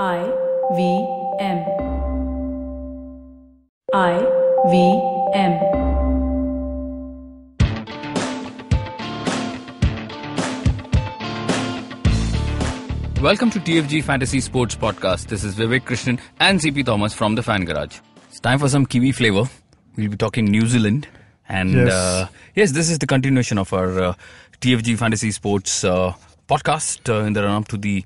I V M. I V M. Welcome to TFG Fantasy Sports Podcast. This is Vivek Krishnan and CP Thomas from the Fan Garage. It's time for some Kiwi flavor. We'll be talking New Zealand. And Yes. uh, yes, this is the continuation of our uh, TFG Fantasy Sports uh, podcast uh, in the run up to the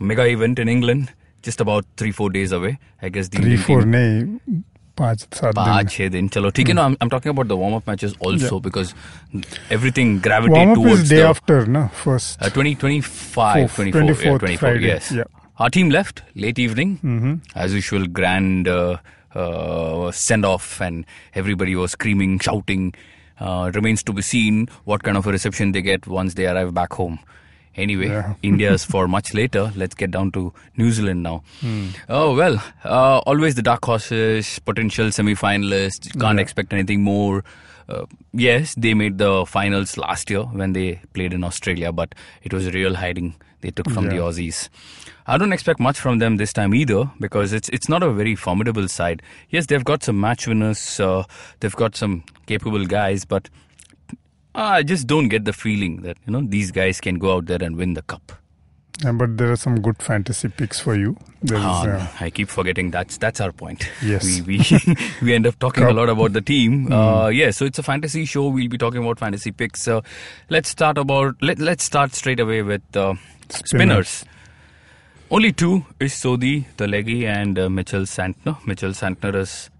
mega event in England Just about three, four days away. I guess the three Indian four team- नहीं पाँच सात पाँच दिन छह दिन चलो ठीक है ना I'm, I'm talking about the warm up matches also because everything gravitated warm up towards is day the after ना first Uh, 20, 25, Fourth, 24, yeah, 24th 24, Friday, yes. yeah. Our team left late evening, Mm-hmm. as usual, grand uh, uh, send off, and everybody was screaming, shouting. Uh, remains to be seen what kind of a reception they get once they arrive back home. Anyway, Yeah. India's for much later. Let's get down to New Zealand now. Hmm. Oh, well, uh, always the dark horses, potential semi finalists. Can't Yeah. expect anything more. Uh, yes, they made the finals last year when they played in Australia, but it was a real hiding they took from the Aussies. I don't expect much from them this time either because it's it's not a very formidable side. Yes, they've got some match winners, uh, they've got some capable guys, but I just don't get the feeling that you know these guys can go out there and win the cup. but there are some good fantasy picks for you there is Ah, uh, I keep forgetting that's that's our point. Yes. we we, we end up talking a lot about the team. Hmm. Uh, yeah, so it's a fantasy show. We'll be talking about fantasy picks. So let's start about let let's start straight away with uh, spinners. Spinners. Only two is Sodhi, the leggy, and uh, Mitchell Santner. Mitchell Santner is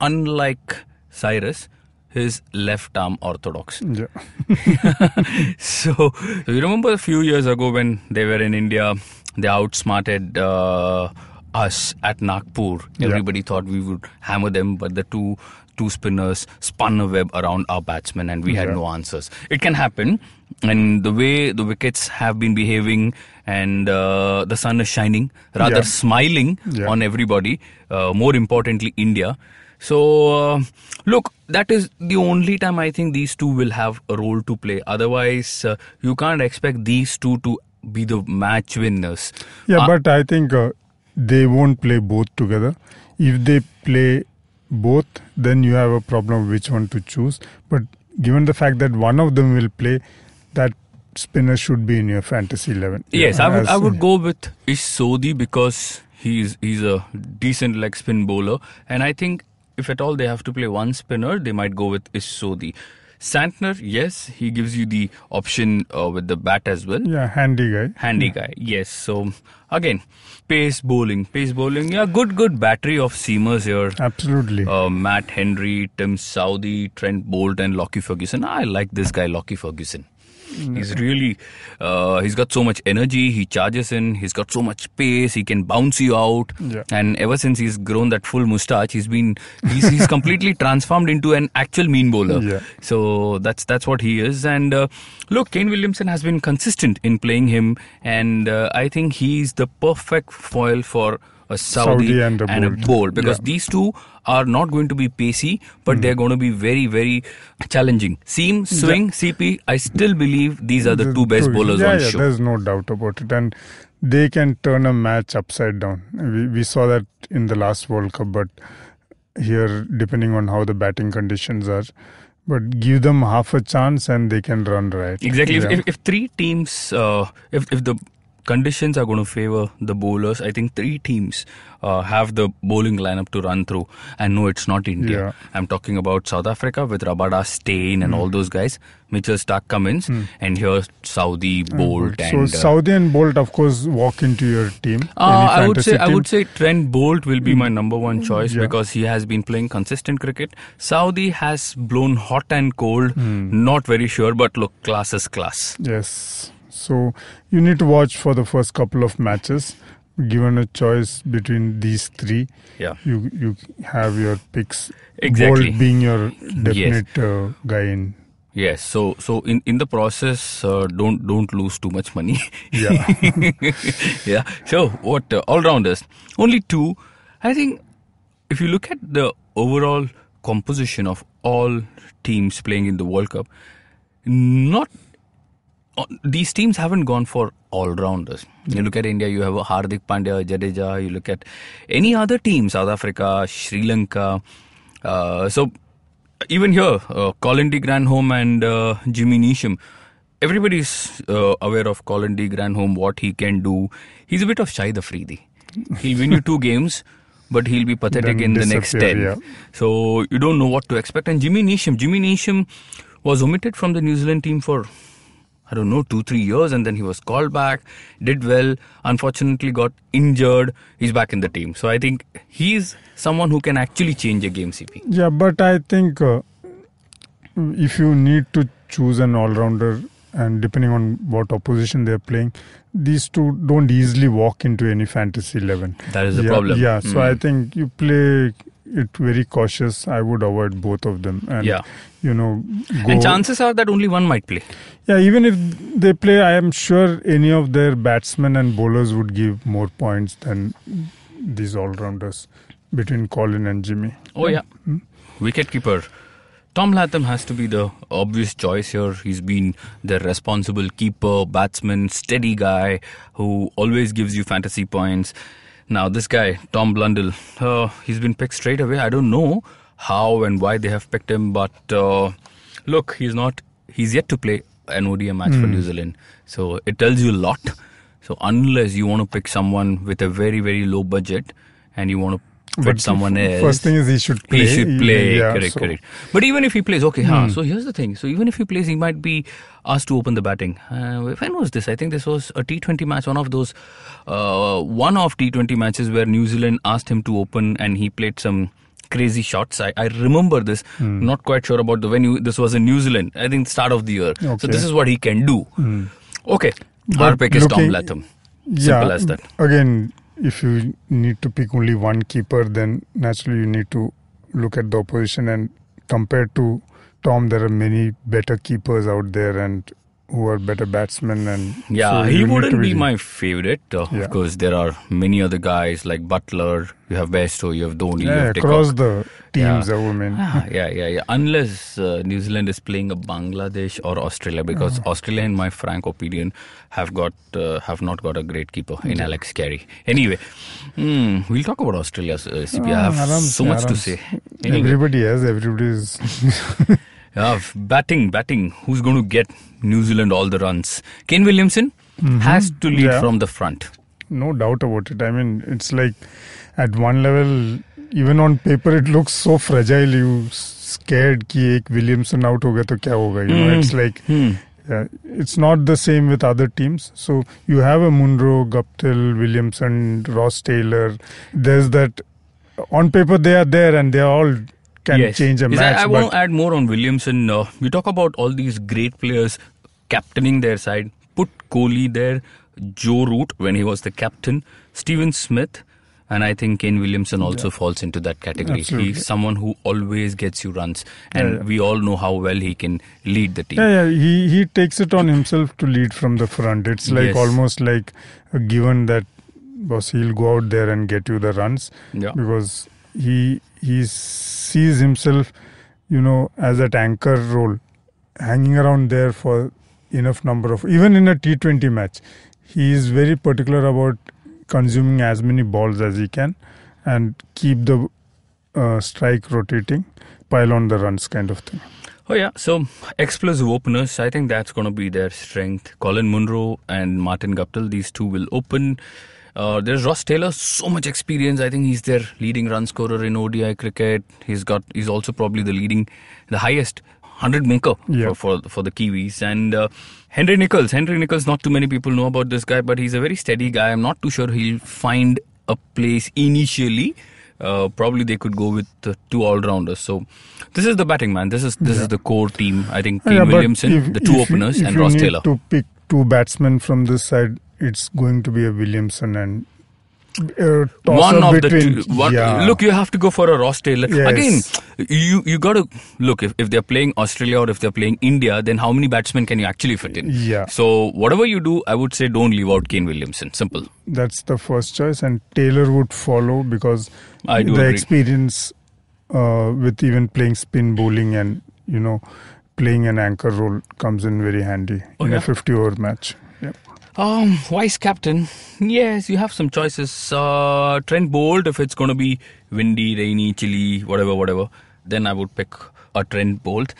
unlike Cyrus. His left arm orthodox. yeah so, you remember a few years ago when they were in India, they outsmarted uh, us at Nagpur. Yeah. Everybody thought we would hammer them, but the two two spinners spun a web around our batsmen, and we had no answers. It can happen, and the way the wickets have been behaving, and uh, the sun is shining, rather Yeah. smiling Yeah. on everybody. Uh, more importantly, India. So, uh, look, that is the only time I think these two will have a role to play. Otherwise, uh, you can't expect these two to be the match winners. yeah Uh, but i think uh, they won't play both together if they play both then you have a problem which one to choose but given the fact that one of them will play that spinner should be in your fantasy 11 Yes, Yeah, I would. I would go with Ish Sodhi because he's he's a decent leg spin bowler, and I think if at all they have to play one spinner, they might go with Ish Sodhi. Santner, yes, he gives you the option uh, with the bat as well. yeah handy guy Handy guy, yes. So again, pace bowling, pace bowling. Yeah, good, good battery of seamers here. absolutely Uh, Matt Henry, Tim Southee, Trent Boult, and Lockie Ferguson. I like this guy, Lockie Ferguson. He's really, uh, he's got so much energy. He charges in. He's got so much pace. He can bounce you out. Yeah. And ever since he's grown that full mustache, he's been, he's, he's completely transformed into an actual mean bowler. Yeah. So that's that's what he is. And uh, look, Kane Williamson has been consistent in playing him, and uh, I think he's the perfect foil for a Southee, Southee and a Boult. Boult because Yeah. Hmm. these two are not going to be pacey, but they're going to be very, very challenging. Seam, swing, CP. I still believe these are the two best two- bowlers yeah, on yeah, show. There's no doubt about it, and they can turn a match upside down. We we saw that in the last World Cup, but here, depending on how the batting conditions are, but give them half a chance and they can run right. Exactly. If, if, if three teams, uh, if, if the conditions are going to favor the bowlers, I think three teams uh, have the bowling lineup to run through. And no, it's not India. Yeah. I'm talking about South Africa with Rabada, Steyn, and all those guys. Mitchell Starc Cummins, and here Southee, Boult, so and. uh, Southee and Boult, of course, walk into your team. Uh, I would say I would say Trent Boult will be my number one choice Yeah. because he has been playing consistent cricket. Southee has blown hot and cold. Hmm. Not very sure, but look, class is class. Yes. So you need to watch for the first couple of matches. Given a choice between these three, Yeah. you you have your picks. Exactly. Boult being your definite uh, guy in. Yes. So so in in the process, uh, don't don't lose too much money. Yeah. yeah. So what uh, all rounders? Only two. I think if you look at the overall composition of all teams playing in the World Cup, not these teams haven't gone for all rounders. You look at India, you have a Hardik Pandya, Jadeja. You look at any other team, South Africa, Sri Lanka. Uh, so even here, uh, Colin de Grandhomme and uh, Jimmy Neesham. Everybody's uh, aware of Colin de Grandhomme, what he can do. He's a bit of Shahid Afridi. He'll win you two games, but he'll be pathetic Then in the next 10. yeah. So you don't know what to expect. And Jimmy Neesham, Jimmy Neesham was omitted from the New Zealand team for I don't know two three years, and then he was called back, did well. Unfortunately, got injured. He's back in the team. So I think he's someone who can actually change a game. CP. Yeah, but I think uh, if you need to choose an all-rounder, and depending on what opposition they're playing, these two don't easily walk into any fantasy eleven. That is the yeah, problem. Yeah, so Mm. I think you play it very cautious. I would avoid both of them, and Yeah. you know, go. And chances are that only one might play. Yeah, even if they play, I am sure any of their batsmen and bowlers would give more points than these all-rounders between Colin and Jimmy. Oh yeah, Hmm? wicketkeeper. Tom Latham has to be the obvious choice here. He's been the responsible keeper, batsman, steady guy who always gives you fantasy points. Now this guy, Tom Blundell, uh, he's been picked straight away. I don't know how and why they have picked him, but uh, look, he's not. He's yet to play an ODI match for New Zealand, so it tells you a lot. So unless you want to pick someone with a very very low budget and you want to fit But someone else, First thing is he should play. he should play. Yeah, correct, so- correct. But even if he plays, okay, huh, so here's the thing. So even if he plays, he might be asked to open the batting. Uh, when was this? I think this was a T20 match, one of those uh, one of T20 matches where New Zealand asked him to open and he played some crazy shots. I, I remember this. Hmm. Not quite sure about the venue. This was in New Zealand, I think start of the year. So this is what he can do. Okay. But Our pick is Tom looking- Latham. Yeah, Simple as that. Again, if you need to pick only one keeper, then naturally you need to look at the opposition. And compared to Tom, there are many better keepers out there and who are better batsmen. And Yeah, so he wouldn't be my favorite. Uh, Yeah. Of course, there are many other guys like Buttler. You have Bairstow, you have Dhoni, you yeah, have across the teams. Yeah. I mean, Ah, yeah, yeah, yeah. Unless uh, New Zealand is playing a Bangladesh or Australia, because Ah. Australia, in my frank opinion, have got uh, have not got a great keeper in Alex Carey. Anyway, hmm, we'll talk about Australia. Uh, CP. I Ah, have aram so much to say. Anyway, everybody has. Everybody is. Uh, batting, batting. Who's going to get New Zealand all the runs? Kane Williamson mm-hmm. has to lead yeah. from the front. No doubt about it. I mean, it's like at one level, even on paper, it looks so fragile. You scared कि Williamson out out हो गया तो क्या होगा you know it's like Yeah, it's not the same with other teams. So you have a Munro, Guptill, Williamson, Ross Taylor. There's that. On paper, they are there and they are all can Yes. change a match. I, I want to add more on Williamson. Uh, you talk about all these great players captaining their side. Put Kohli there, Joe Root when he was the captain, Steven Smith, and I think Kane Williamson also falls into that category. Absolutely. He's someone who always gets you runs, and Yeah, yeah. we all know how well he can lead the team. Yeah, yeah, he he takes it on himself to lead from the front. It's like Yes. almost like a given that boss he'll go out there and get you the runs Yeah. because he he sees himself, you know, as that anchor role, hanging around there for enough number of even in a T20 match, he is very particular about consuming as many balls as he can and keep the uh, strike rotating, pile on the runs kind of thing. Oh yeah, so explosive openers. I think that's going to be their strength. Colin Munro and Martin Guptill, these two will open. Uh, there's Ross Taylor, so much experience. I think he's their leading run scorer in ODI cricket. He's got, he's also probably the leading, the highest hundred maker Yeah. for, for for the Kiwis. And uh, Henry Nicholls, Henry Nicholls. Not too many people know about this guy, but he's a very steady guy. I'm not too sure he'll find a place initially. Uh, probably they could go with uh, two all rounders. So this is the batting man. This is this is the core team. I think Kane Yeah, Williamson, if- the two if you- openers, if and you Ross need Taylor. To pick two batsmen from this side, it's going to be a Williamson and uh, one of between, the two. One, yeah. Look, you have to go for a Ross Taylor. Yes. Again, you you got to look if, if they're playing Australia or if they're playing India, then how many batsmen can you actually fit in? Yeah. So whatever you do, I would say don't leave out Kane Williamson. Simple. that's the first choice, and Taylor would follow because I do the agree. experience uh, with even playing spin bowling and you know playing an anchor role comes in very handy Oh, in yeah? a 50 over match. Um, vice captain. Yes, you have some choices. Uh, Trent Boult, if it's going to be windy, rainy, chilly, whatever, whatever, then I would pick a Trent Boult.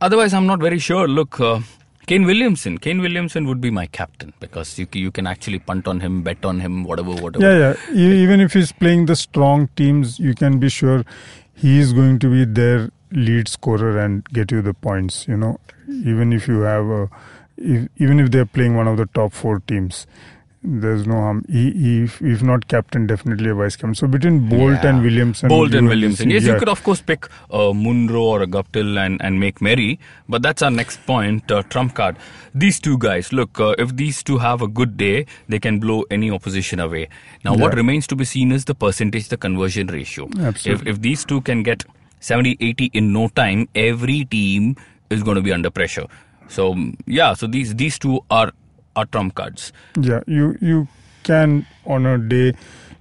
Otherwise, I'm not very sure. Look, uh, Kane Williamson. Kane Williamson would be my captain because you you can actually punt on him, bet on him, whatever, whatever. Yeah, yeah. Even if he's playing the strong teams, you can be sure he is going to be their lead scorer and get you the points. You know, even if you have a, if, even if they're playing one of the top four teams, there's no harm. He, if, if not captain, definitely a vice captain. So between Boult Yeah. and Williamson, Boult and will Williamson. Yes, yeah. you could of course pick uh, Munro or a Guptill and, and make merry, but that's our next point, uh, trump card. These two guys, look, uh, if these two have a good day, they can blow any opposition away. Now, what remains to be seen is the percentage, the conversion ratio. Absolutely. If, if these two can get 70, 80 in no time, every team is going to be under pressure. So, yeah, so these, these two are, are trump cards. Yeah, you you can on a day,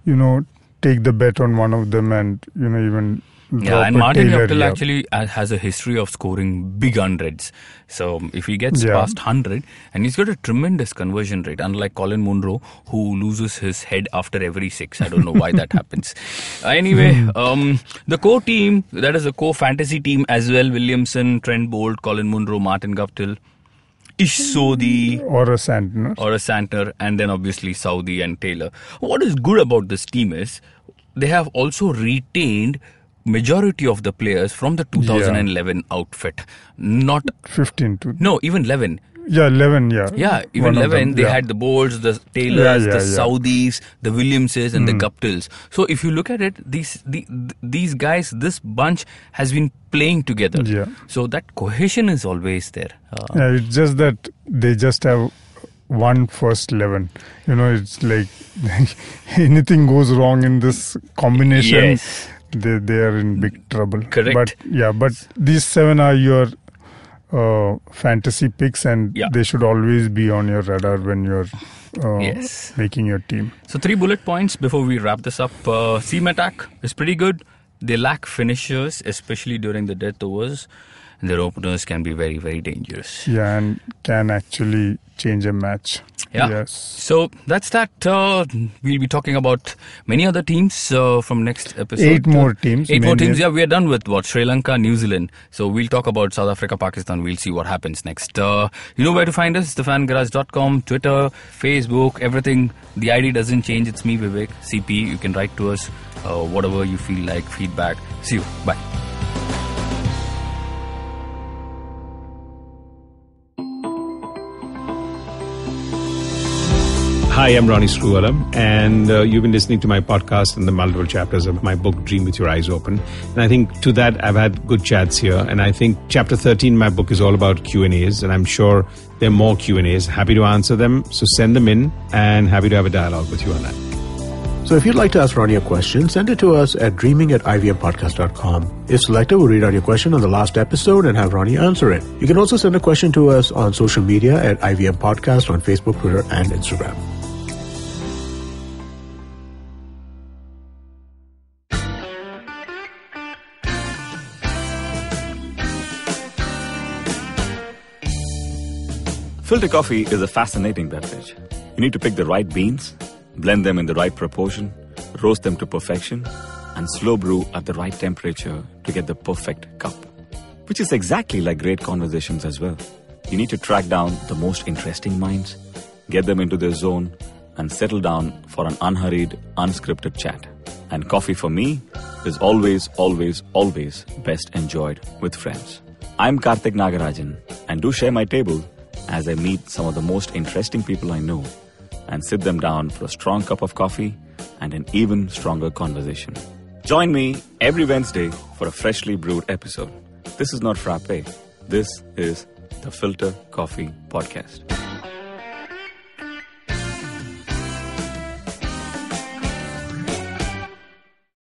you know, take the bet on one of them and you know even Yeah, and Martin Guptill yeah. actually uh, has a history of scoring big hundreds. So if he gets Yeah. past 100, and he's got a tremendous conversion rate, unlike Colin Munro, who loses his head after every six. I don't know why that happens. Anyway, Hmm. um, the core team, that is a core fantasy team as well Williamson, Trent Boult, Colin Munro, Martin Guptill, Ish Sodhi or a Santner. or a Santner, and then obviously Southee and Taylor. What is good about this team is they have also retained majority of the players from the 2011 outfit. Not 15 to no, even 11. yeah 11 yeah Yeah, even One 11. them, they yeah. had the Boults, the Taylors, Yeah, the yeah, yeah. Southees, the Williamses, and Hmm. the Guptills. So if you look at it, these the, these guys, this bunch has been playing together. Yeah. So that cohesion is always there. Uh, yeah it's just that they just have one first 11 you know it's like anything goes wrong in this combination Yes. They they are in big trouble Correct. but yeah but these seven are your uh, fantasy picks and Yeah. they should always be on your radar when you're uh, Yes. making your team So three bullet points before we wrap this up. Uh, Seam attack is pretty good. They lack finishers, especially during the death overs, and their openers can be very, very dangerous. yeah and can actually change a match Yeah. yes So that's that. Uh, we'll be talking about many other teams uh, from next episode. Eight more teams, Eight more teams. Yeah, we are done with what Sri Lanka, New Zealand. So we'll talk about South Africa, Pakistan. We'll see what happens next. Uh, you know where to find us: thefangarage.com, Twitter, Facebook, everything. The ID doesn't change. It's me, Vivek, CP. You can write to us, uh, whatever you feel like, feedback. See you. Bye. Hi, I'm Ronnie Screwvala, and uh, you've been listening to my podcast and the multiple chapters of my book, Dream with Your Eyes Open. And I think to that, I've had good chats here. And I think chapter 13, my book is all about Q&As, and I'm sure there are more Q&As. Happy to answer them, so send them in, and happy to have a dialogue with you on that. So if you'd like to ask Ronnie a question, send it to us at dreaming at ivmpodcast.com. If selected, we'll read out your question on the last episode and have Ronnie answer it. You can also send a question to us on social media at IVM Podcast on Facebook, Twitter, and Instagram. Filter coffee is a fascinating beverage. You need to pick the right beans, blend them in the right proportion, roast them to perfection, and slow brew at the right temperature to get the perfect cup. Which is exactly like great conversations as well. You need to track down the most interesting minds, get them into their zone, and settle down for an unhurried, unscripted chat. And coffee for me is always, always, always best enjoyed with friends. I'm Karthik Nagarajan, and do share my table as I meet some of the most interesting people I know and sit them down for a strong cup of coffee and an even stronger conversation. Join me every Wednesday for a freshly brewed episode. This is not frappe. This is the Filter Coffee Podcast.